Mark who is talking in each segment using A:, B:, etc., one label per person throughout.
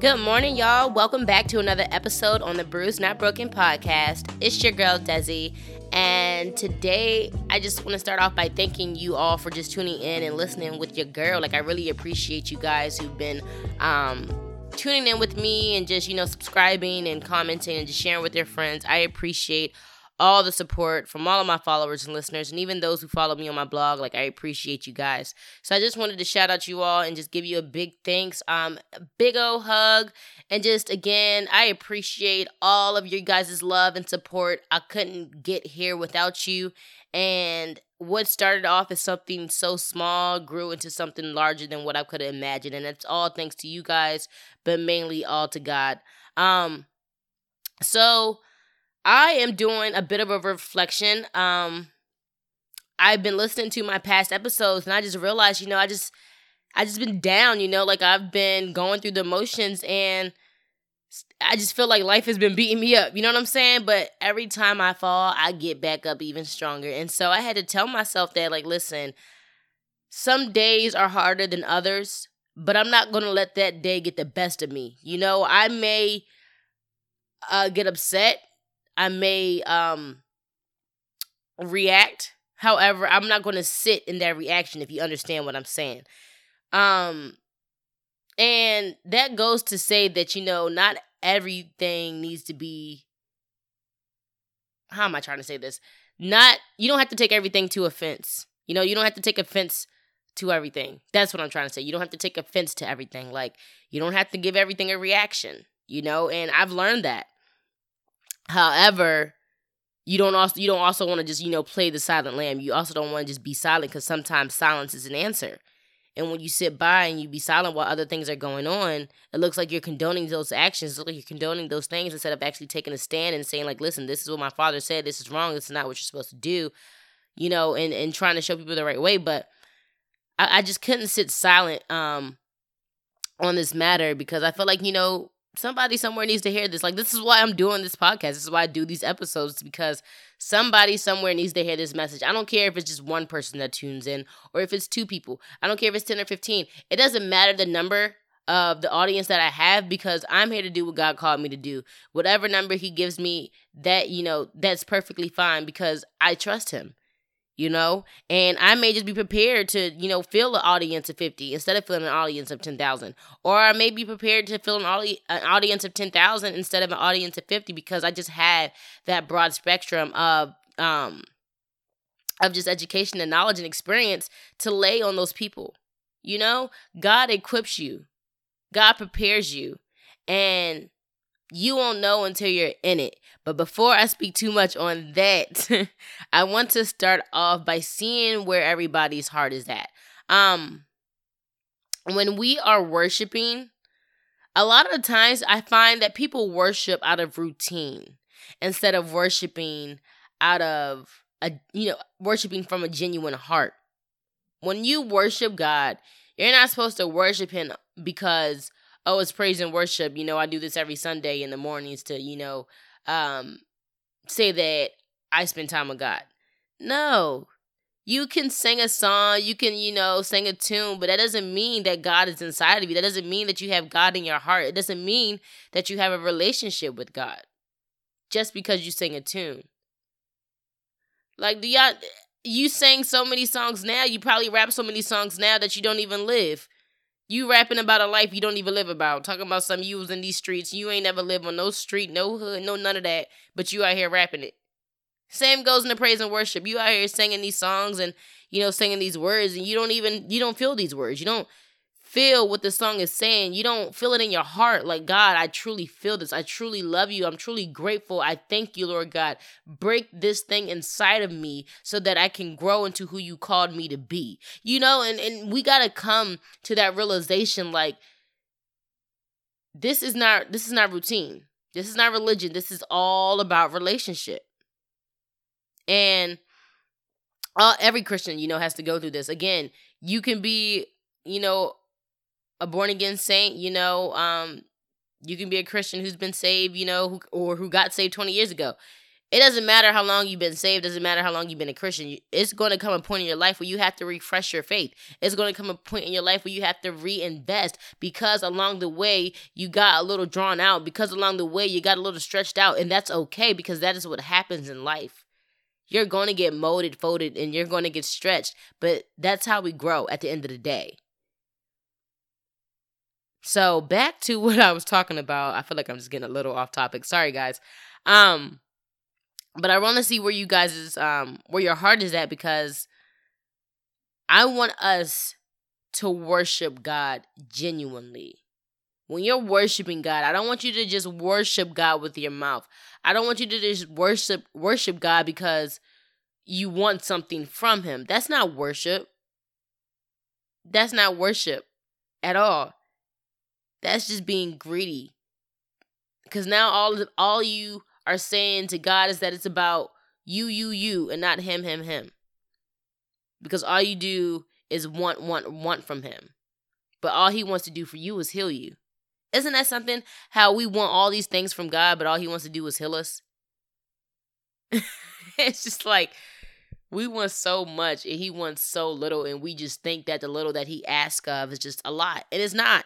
A: Good morning, y'all. Welcome back to another episode on the Bruised Not Broken podcast. It's your girl, Desi. And today, I just want to start off by thanking you all for just tuning in and listening with your girl. Like, I really appreciate you guys who've been um, tuning in with me and just, you know, subscribing and commenting and just sharing with your friends. I appreciate all the support from all of my followers and listeners, and even those who follow me on my blog. Like, I appreciate you guys. So, I just wanted to shout out you all and just give you a big thanks, um, big old hug, and just again, I appreciate all of your guys' love and support. I couldn't get here without you, and what started off as something so small grew into something larger than what I could have imagined, and it's all thanks to you guys, but mainly all to God. Um, so I am doing a bit of a reflection. Um I've been listening to my past episodes and I just realized, you know, I just I just been down, you know, like I've been going through the motions and I just feel like life has been beating me up. You know what I'm saying? But every time I fall, I get back up even stronger. And so I had to tell myself that like listen, some days are harder than others, but I'm not to let that day get the best of me. You know, I may uh, get upset I may um react. However, I'm not going to sit in that reaction if you understand what I'm saying. Um and that goes to say that you know not everything needs to be how am I trying to say this? Not you don't have to take everything to offense. You know, you don't have to take offense to everything. That's what I'm trying to say. You don't have to take offense to everything. Like you don't have to give everything a reaction, you know? And I've learned that. However, you don't also you don't also want to just you know play the silent lamb. You also don't want to just be silent because sometimes silence is an answer. And when you sit by and you be silent while other things are going on, it looks like you're condoning those actions. It looks like you're condoning those things instead of actually taking a stand and saying like, "Listen, this is what my father said. This is wrong. This is not what you're supposed to do." You know, and and trying to show people the right way. But I, I just couldn't sit silent um on this matter because I felt like you know somebody somewhere needs to hear this. Like, this is why I'm doing this podcast. This is why I do these episodes because somebody somewhere needs to hear this message. I don't care if it's just one person that tunes in or if it's two people. I don't care if it's 10 or 15. It doesn't matter the number of the audience that I have because I'm here to do what God called me to do. Whatever number He gives me, that, you know, that's perfectly fine because I trust Him you know? And i may just be prepared to you know fill an audience of 50 instead of filling an audience of 10000 or i may be prepared to fill an, audi- an audience of 10000 instead of an audience of 50 because i just have that broad spectrum of um of just education and knowledge and experience to lay on those people you know? God equips you. God prepares you. And you won't know until you're in it. But before I speak too much on that, I want to start off by seeing where everybody's heart is at. Um when we are worshiping, a lot of times I find that people worship out of routine instead of worshiping out of a you know, worshiping from a genuine heart. When you worship God, you're not supposed to worship him because oh, it's praise and worship. You know, I do this every Sunday in the mornings to, you know, um, say that I spend time with God. No. You can sing a song, you can, you know, sing a tune, but that doesn't mean that God is inside of you. That doesn't mean that you have God in your heart. It doesn't mean that you have a relationship with God just because you sing a tune. Like, do y'all, you sing so many songs now, you probably rap so many songs now that you don't even live. You rapping about a life you don't even live about. Talking about some you was in these streets. You ain't never lived on no street, no hood, no none of that. But you out here rapping it. Same goes in the praise and worship. You out here singing these songs and you know singing these words, and you don't even you don't feel these words. You don't feel what the song is saying. You don't feel it in your heart. Like, God, I truly feel this. I truly love you. I'm truly grateful. I thank you, Lord God. Break this thing inside of me so that I can grow into who you called me to be. You know, and, and we gotta come to that realization like this is not this is not routine. This is not religion. This is all about relationship. And uh, every Christian, you know, has to go through this. Again, you can be, you know, a born again saint, you know, um, you can be a Christian who's been saved, you know, who, or who got saved 20 years ago. It doesn't matter how long you've been saved, doesn't matter how long you've been a Christian. It's going to come a point in your life where you have to refresh your faith. It's going to come a point in your life where you have to reinvest because along the way you got a little drawn out, because along the way you got a little stretched out, and that's okay because that is what happens in life. You're going to get molded, folded, and you're going to get stretched, but that's how we grow at the end of the day. So back to what I was talking about. I feel like I'm just getting a little off topic. Sorry guys. Um but I want to see where you guys is um where your heart is at because I want us to worship God genuinely. When you're worshiping God, I don't want you to just worship God with your mouth. I don't want you to just worship worship God because you want something from him. That's not worship. That's not worship at all. That's just being greedy. Cuz now all all you are saying to God is that it's about you, you, you, and not him, him, him. Because all you do is want, want, want from him. But all he wants to do for you is heal you. Isn't that something? How we want all these things from God, but all he wants to do is heal us? it's just like we want so much and he wants so little, and we just think that the little that he asks of is just a lot. And it's not.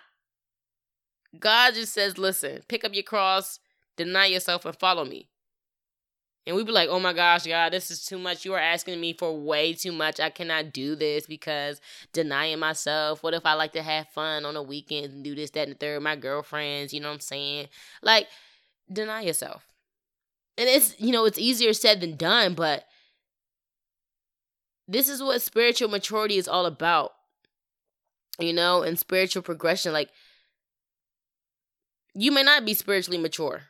A: God just says, listen, pick up your cross, deny yourself, and follow me. And we'd be like, oh my gosh, God, this is too much. You are asking me for way too much. I cannot do this because denying myself. What if I like to have fun on the weekends and do this, that, and the third? My girlfriends, you know what I'm saying? Like, deny yourself. And it's, you know, it's easier said than done, but this is what spiritual maturity is all about. You know, and spiritual progression. Like, you may not be spiritually mature.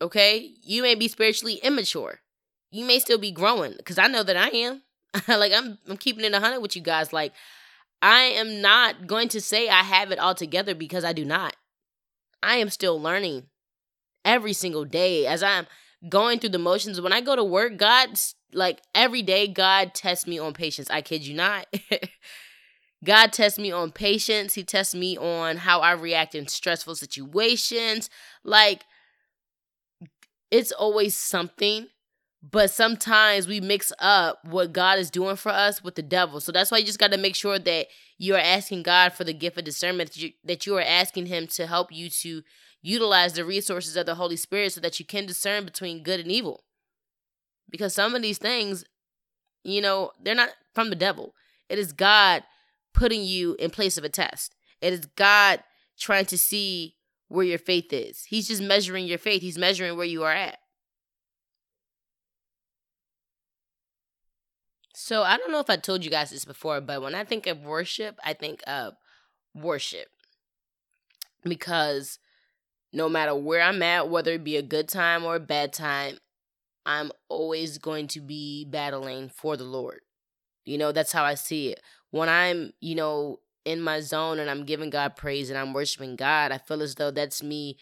A: Okay? You may be spiritually immature. You may still be growing cuz I know that I am. like I'm I'm keeping it 100 with you guys like I am not going to say I have it all together because I do not. I am still learning every single day as I'm going through the motions. When I go to work, God, like every day, God tests me on patience. I kid you not. God tests me on patience. He tests me on how I react in stressful situations. Like, it's always something, but sometimes we mix up what God is doing for us with the devil. So that's why you just got to make sure that you are asking God for the gift of discernment, that you, that you are asking Him to help you to utilize the resources of the Holy Spirit so that you can discern between good and evil. Because some of these things, you know, they're not from the devil. It is God putting you in place of a test. It is God trying to see where your faith is. He's just measuring your faith. He's measuring where you are at. So I don't know if I told you guys this before, but when I think of worship, I think of worship. Because no matter where I'm at, whether it be a good time or a bad time, I'm always going to be battling for the Lord. You know, that's how I see it when I'm, you know, in my zone and I'm giving God praise and I'm worshiping God, I feel as though that's me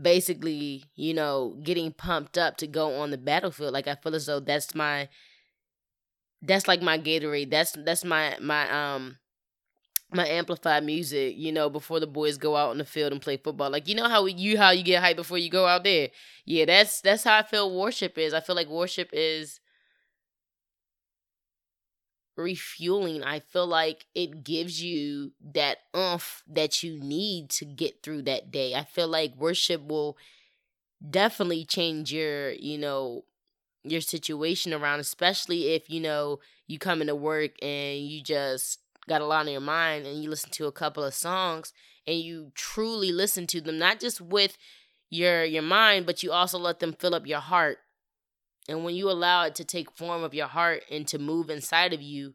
A: basically, you know, getting pumped up to go on the battlefield. Like I feel as though that's my that's like my Gatorade. That's that's my my um my amplified music, you know, before the boys go out on the field and play football. Like you know how you how you get hyped before you go out there. Yeah, that's that's how I feel worship is. I feel like worship is refueling. I feel like it gives you that umph that you need to get through that day. I feel like worship will definitely change your, you know, your situation around, especially if, you know, you come into work and you just got a lot on your mind and you listen to a couple of songs and you truly listen to them, not just with your your mind, but you also let them fill up your heart and when you allow it to take form of your heart and to move inside of you,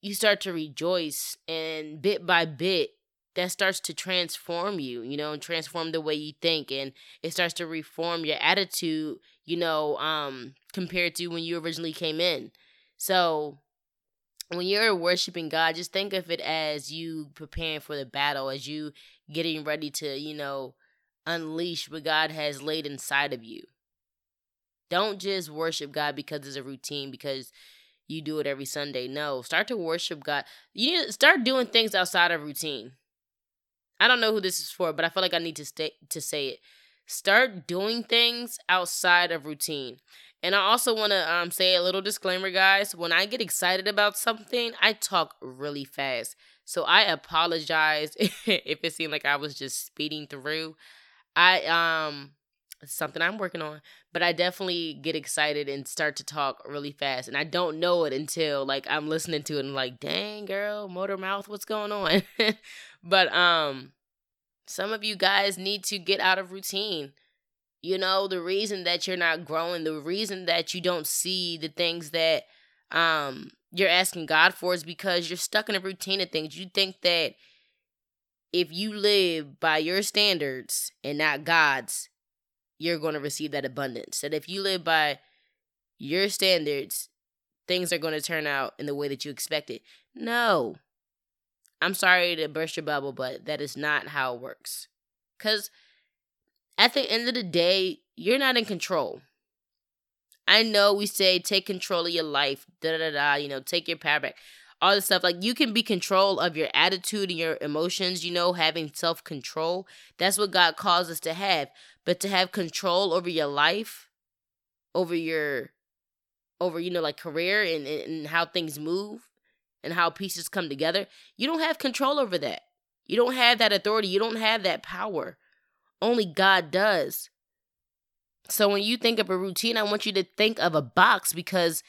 A: you start to rejoice. And bit by bit, that starts to transform you, you know, and transform the way you think. And it starts to reform your attitude, you know, um, compared to when you originally came in. So when you're worshiping God, just think of it as you preparing for the battle, as you getting ready to, you know, unleash what God has laid inside of you. Don't just worship God because it's a routine, because you do it every Sunday. No, start to worship God. You need to start doing things outside of routine. I don't know who this is for, but I feel like I need to stay to say it. Start doing things outside of routine. And I also want to um, say a little disclaimer, guys. When I get excited about something, I talk really fast. So I apologize if it seemed like I was just speeding through. I um something I'm working on, but I definitely get excited and start to talk really fast, and I don't know it until like I'm listening to it and like, dang girl, motor mouth, what's going on? but um, some of you guys need to get out of routine. You know, the reason that you're not growing, the reason that you don't see the things that um you're asking God for is because you're stuck in a routine of things. You think that if you live by your standards and not God's, you're going to receive that abundance. That if you live by your standards, things are going to turn out in the way that you expected. No. I'm sorry to burst your bubble, but that is not how it works. Because at the end of the day, you're not in control. I know we say take control of your life, da da da, you know, take your power back, all this stuff. Like you can be control of your attitude and your emotions, you know, having self control. That's what God calls us to have. But to have control over your life, over your, over you know, like career and and how things move, and how pieces come together, you don't have control over that. You don't have that authority. You don't have that power. Only God does. So when you think of a routine, I want you to think of a box because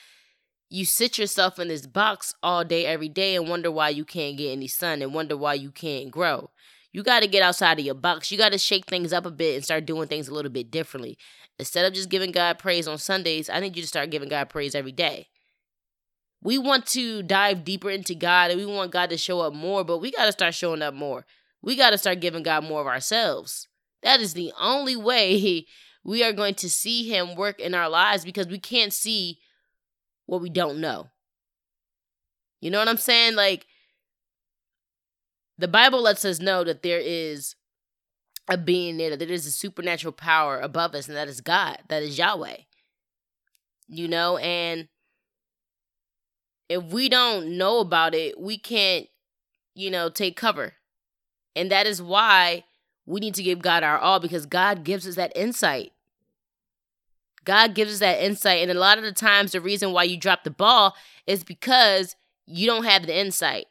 A: you sit yourself in this box all day, every day, and wonder why you can't get any sun and wonder why you can't grow. You got to get outside of your box. You got to shake things up a bit and start doing things a little bit differently. Instead of just giving God praise on Sundays, I need you to start giving God praise every day. We want to dive deeper into God and we want God to show up more, but we got to start showing up more. We got to start giving God more of ourselves. That is the only way we are going to see Him work in our lives because we can't see what we don't know. You know what I'm saying? Like, the Bible lets us know that there is a being there, that there is a supernatural power above us, and that is God, that is Yahweh. You know, and if we don't know about it, we can't, you know, take cover. And that is why we need to give God our all because God gives us that insight. God gives us that insight. And a lot of the times, the reason why you drop the ball is because you don't have the insight.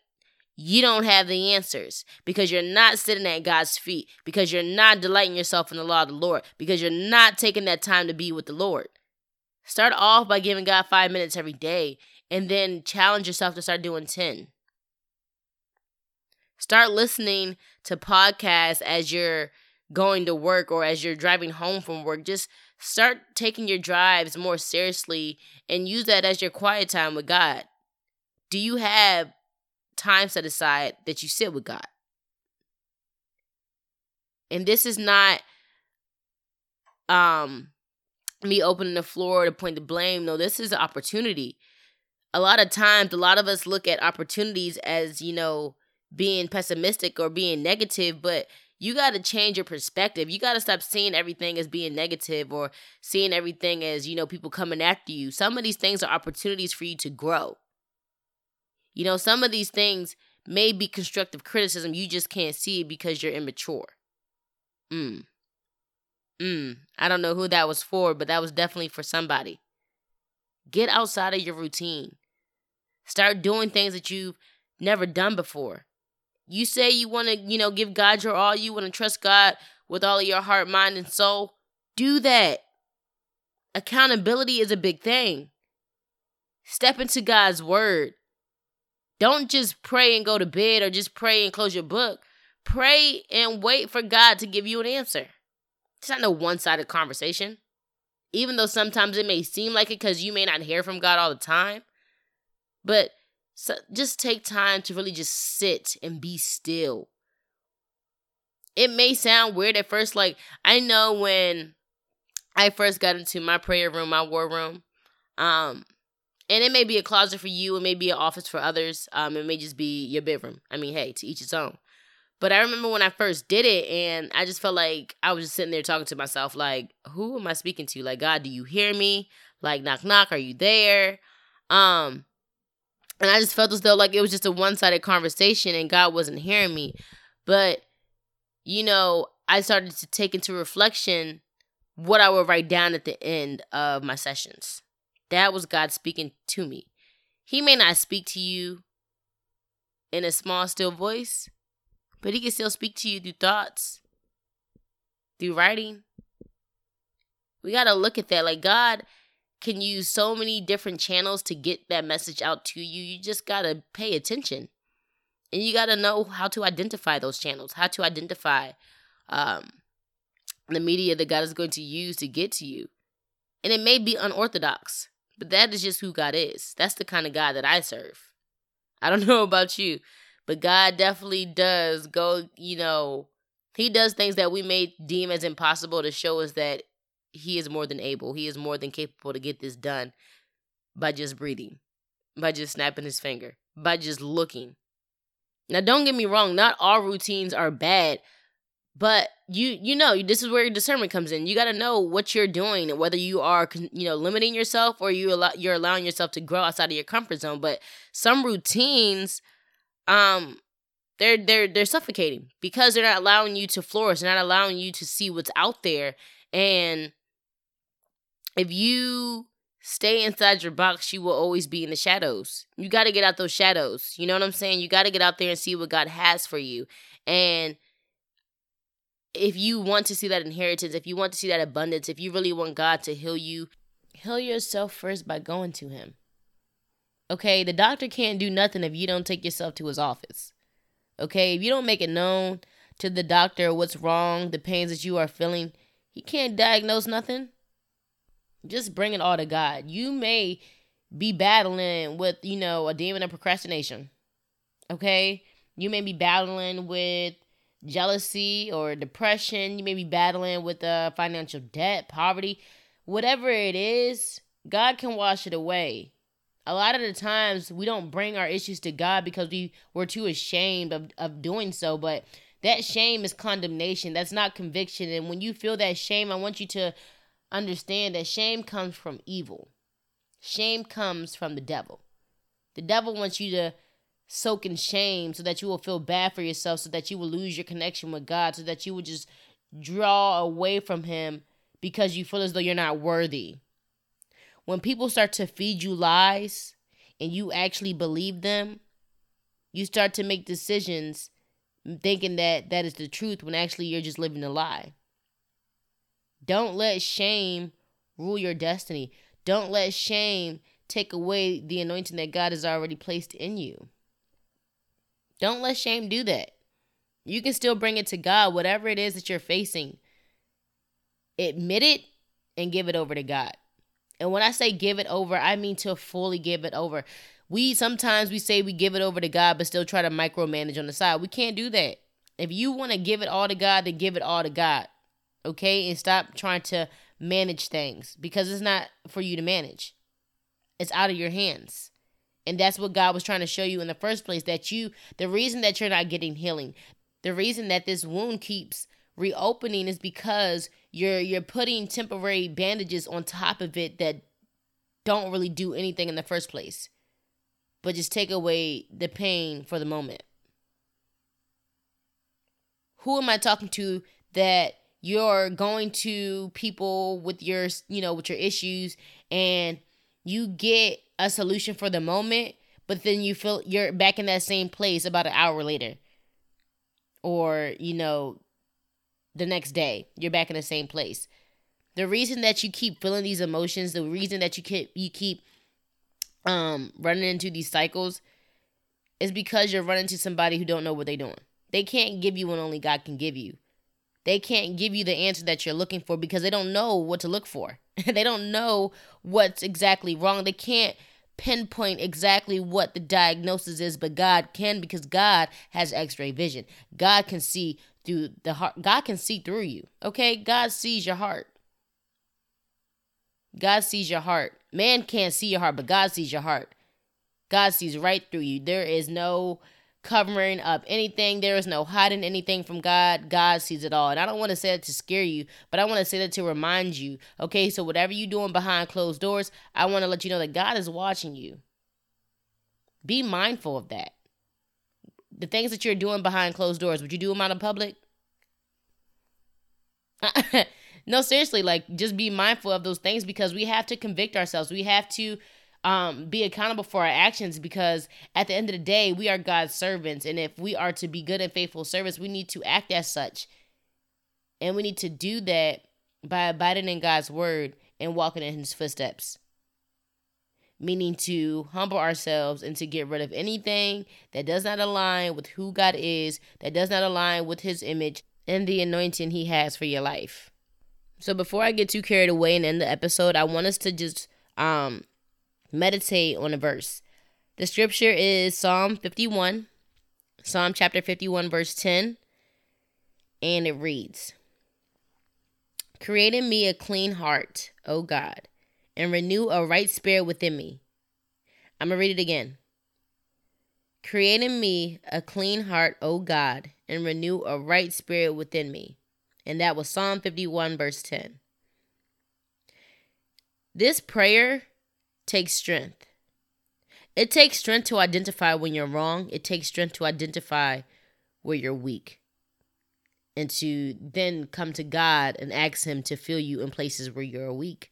A: You don't have the answers because you're not sitting at God's feet, because you're not delighting yourself in the law of the Lord, because you're not taking that time to be with the Lord. Start off by giving God five minutes every day and then challenge yourself to start doing 10. Start listening to podcasts as you're going to work or as you're driving home from work. Just start taking your drives more seriously and use that as your quiet time with God. Do you have time set aside that you sit with God? And this is not um me opening the floor to point the blame. No, this is an opportunity. A lot of times, a lot of us look at opportunities as, you know, being pessimistic or being negative, but you got to change your perspective. You got to stop seeing everything as being negative or seeing everything as, you know, people coming after you. Some of these things are opportunities for you to grow. You know, some of these things may be constructive criticism. You just can't see it because you're immature. Mm. Mm. I don't know who that was for, but that was definitely for somebody. Get outside of your routine. Start doing things that you've never done before. You say you want to, you know, give God your all, you want to trust God with all of your heart, mind, and soul. Do that. Accountability is a big thing. Step into God's word. Don't just pray and go to bed or just pray and close your book. Pray and wait for God to give you an answer. It's not no one sided conversation. Even though sometimes it may seem like it because you may not hear from God all the time. But so just take time to really just sit and be still. It may sound weird at first. Like, I know when I first got into my prayer room, my war room, um, and it may be a closet for you, it may be an office for others, um, it may just be your bedroom. I mean, hey, to each its own. But I remember when I first did it, and I just felt like I was just sitting there talking to myself, like, who am I speaking to? Like, God, do you hear me? Like, knock, knock, are you there? Um, and I just felt as though like it was just a one sided conversation and God wasn't hearing me. But, you know, I started to take into reflection what I would write down at the end of my sessions. That was God speaking to me. He may not speak to you in a small, still voice, but He can still speak to you through thoughts, through writing. We got to look at that. Like, God can use so many different channels to get that message out to you. You just got to pay attention. And you got to know how to identify those channels, how to identify um, the media that God is going to use to get to you. And it may be unorthodox, but that is just who God is. That's the kind of God that I serve. I don't know about you, but God definitely does go, you know, He does things that we may deem as impossible to show us that He is more than able. He is more than capable to get this done by just breathing, by just snapping His finger, by just looking. Now, don't get me wrong, not all routines are bad. But you you know this is where your discernment comes in. You got to know what you're doing, and whether you are you know limiting yourself or you allow, you're allowing yourself to grow outside of your comfort zone. But some routines, um, they're they're they're suffocating because they're not allowing you to flourish. They're not allowing you to see what's out there. And if you stay inside your box, you will always be in the shadows. You got to get out those shadows. You know what I'm saying? You got to get out there and see what God has for you. And if you want to see that inheritance, if you want to see that abundance, if you really want God to heal you, heal yourself first by going to Him. Okay, the doctor can't do nothing if you don't take yourself to his office. Okay, if you don't make it known to the doctor what's wrong, the pains that you are feeling, he can't diagnose nothing. Just bring it all to God. You may be battling with, you know, a demon of procrastination. Okay? You may be battling with jealousy or depression. You may be battling with uh, financial debt, poverty, whatever it is, God can wash it away. A lot of the times we don't bring our issues to God because we we're too ashamed of, of doing so, but that shame is condemnation. That's not conviction. And when you feel that shame, I want you to understand that shame comes from evil. Shame comes from the devil. The devil wants you to soak in shame so that you will feel bad for yourself, so that you will lose your connection with God, so that you will just draw away from Him because you feel as though you're not worthy. When people start to feed you lies and you actually believe them, you start to make decisions thinking that that is the truth when actually you're just living a lie. Don't let shame rule your destiny. Don't let shame take away the anointing that God has already placed in you. Don't let shame do that. You can still bring it to God, whatever it is that you're facing. Admit it and give it over to God. And when I say give it over, I mean to fully give it over. We sometimes we say we give it over to God, but still try to micromanage on the side. We can't do that. If you want to give it all to God, then give it all to God. Okay? And stop trying to manage things because it's not for you to manage. It's out of your hands. And that's what God was trying to show you in the first place that you, the reason that you're not getting healing, the reason that this wound keeps reopening is because you're you're putting temporary bandages on top of it that don't really do anything in the first place but just take away the pain for the moment who am i talking to that you're going to people with your you know with your issues and you get a solution for the moment, but then you feel you're back in that same place about an hour later. Or, you know, the next day, you're back in the same place. The reason that you keep feeling these emotions, the reason that you keep you keep um running into these cycles is because you're running to somebody who don't know what they're doing. They can't give you what only God can give you. They can't give you the answer that you're looking for because they don't know what to look for. they don't know what's exactly wrong. They can't pinpoint exactly what the diagnosis is, but God can because God has x-ray vision. God can see through the heart. God can see through you. Okay? God sees your heart. God sees your heart. Man can't see your heart, but God sees your heart. God sees right through you. There is no covering up anything. There is no hiding anything from God. God sees it all. And I don't want to say that to scare you, but I want to say that to remind you. Okay, so whatever you're doing behind closed doors, I want to let you know that God is watching you. Be mindful of that. The things that you're doing behind closed doors, would you do them out in public? no, seriously, like just be mindful of those things because we have to convict ourselves. We have to um, be accountable for our actions because at the end of the day, we are God's servants. And if we are to be good and faithful servants, we need to act as such. And we need to do that by abiding in God's word and walking in his footsteps. Meaning to humble ourselves and to get rid of anything that does not align with who God is, that does not align with his image and the anointing he has for your life. So before I get too carried away and end the episode, I want us to just um meditate on a verse. The scripture is Psalm 51, Psalm chapter 51, verse 10, and it reads Create in me a clean heart, O God, and renew a right spirit within me. I'm going to read it again. Create in me a clean heart, O God, and renew a right spirit within me. And that was Psalm 51, verse 10. This prayer takes strength. It takes strength to identify when you're wrong, it takes strength to identify where you're weak. And to then come to God and ask Him to fill you in places where you're weak.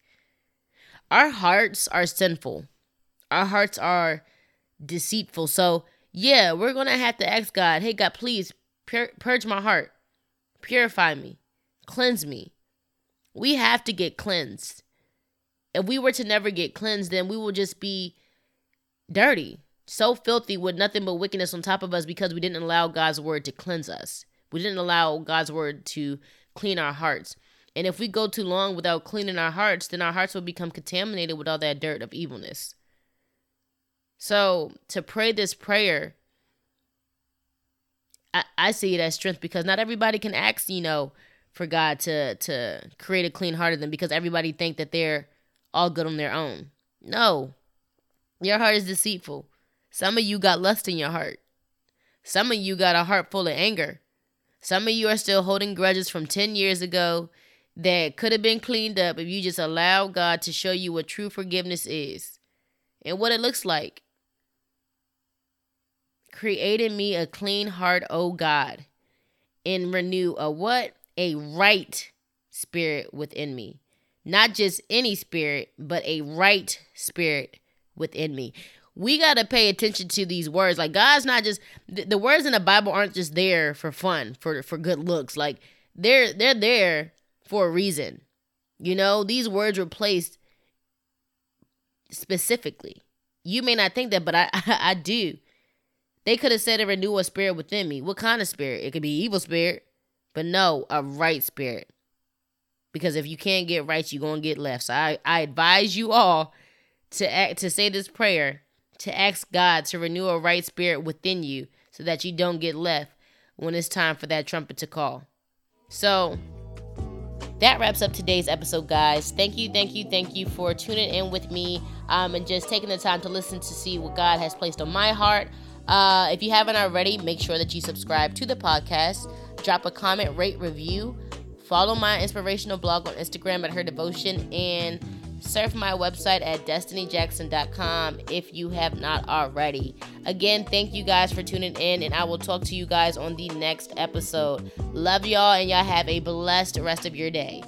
A: Our hearts are sinful. Our hearts are deceitful. So, yeah, we're going to have to ask God, hey, God, please pur- purge my heart, purify me, cleanse me. We have to get cleansed if we were to never get cleansed, then we will just be dirty, so filthy with nothing but wickedness on top of us because we didn't allow God's word to cleanse us. We didn't allow God's word to clean our hearts. And if we go too long without cleaning our hearts, then our hearts will become contaminated with all that dirt of evilness. So to pray this prayer, I, I see it as strength because not everybody can ask, you know, for God to to create a clean heart of them because everybody think that they're all good on their own. No. Your heart is deceitful. Some of you got lust in your heart. Some of you got a heart full of anger. Some of you are still holding grudges from 10 years ago that could have been cleaned up if you just allow God to show you what true forgiveness is and what it looks like. Create in me a clean heart, O God, and renew a what? A right spirit within me not just any spirit, but a right spirit within me. We got to pay attention to these words. Like God's not just the, the words in the Bible aren't just there for fun, for for good looks. Like they're they're there for a reason. You know, these words were placed specifically. You may not think that, but I I, I do. They could have said a renew a spirit within me. What kind of spirit? It could be evil spirit, but no, a right spirit because if you can't get right, you're gonna get left. So I, I advise you all to act to say this prayer, to ask God to renew a right spirit within you so that you don't get left when it's time for that trumpet to call. So that wraps up today's episode, guys. Thank you, thank you, thank you for tuning in with me um, and just taking the time to listen to see what God has placed on my heart. Uh, if you haven't already, make sure that you subscribe to the podcast, drop a comment, rate, review. Follow my inspirational blog on Instagram at Her Devotion and surf my website at destinyjackson.com if you have not already. Again, thank you guys for tuning in, and I will talk to you guys on the next episode. Love y'all, and y'all have a blessed rest of your day.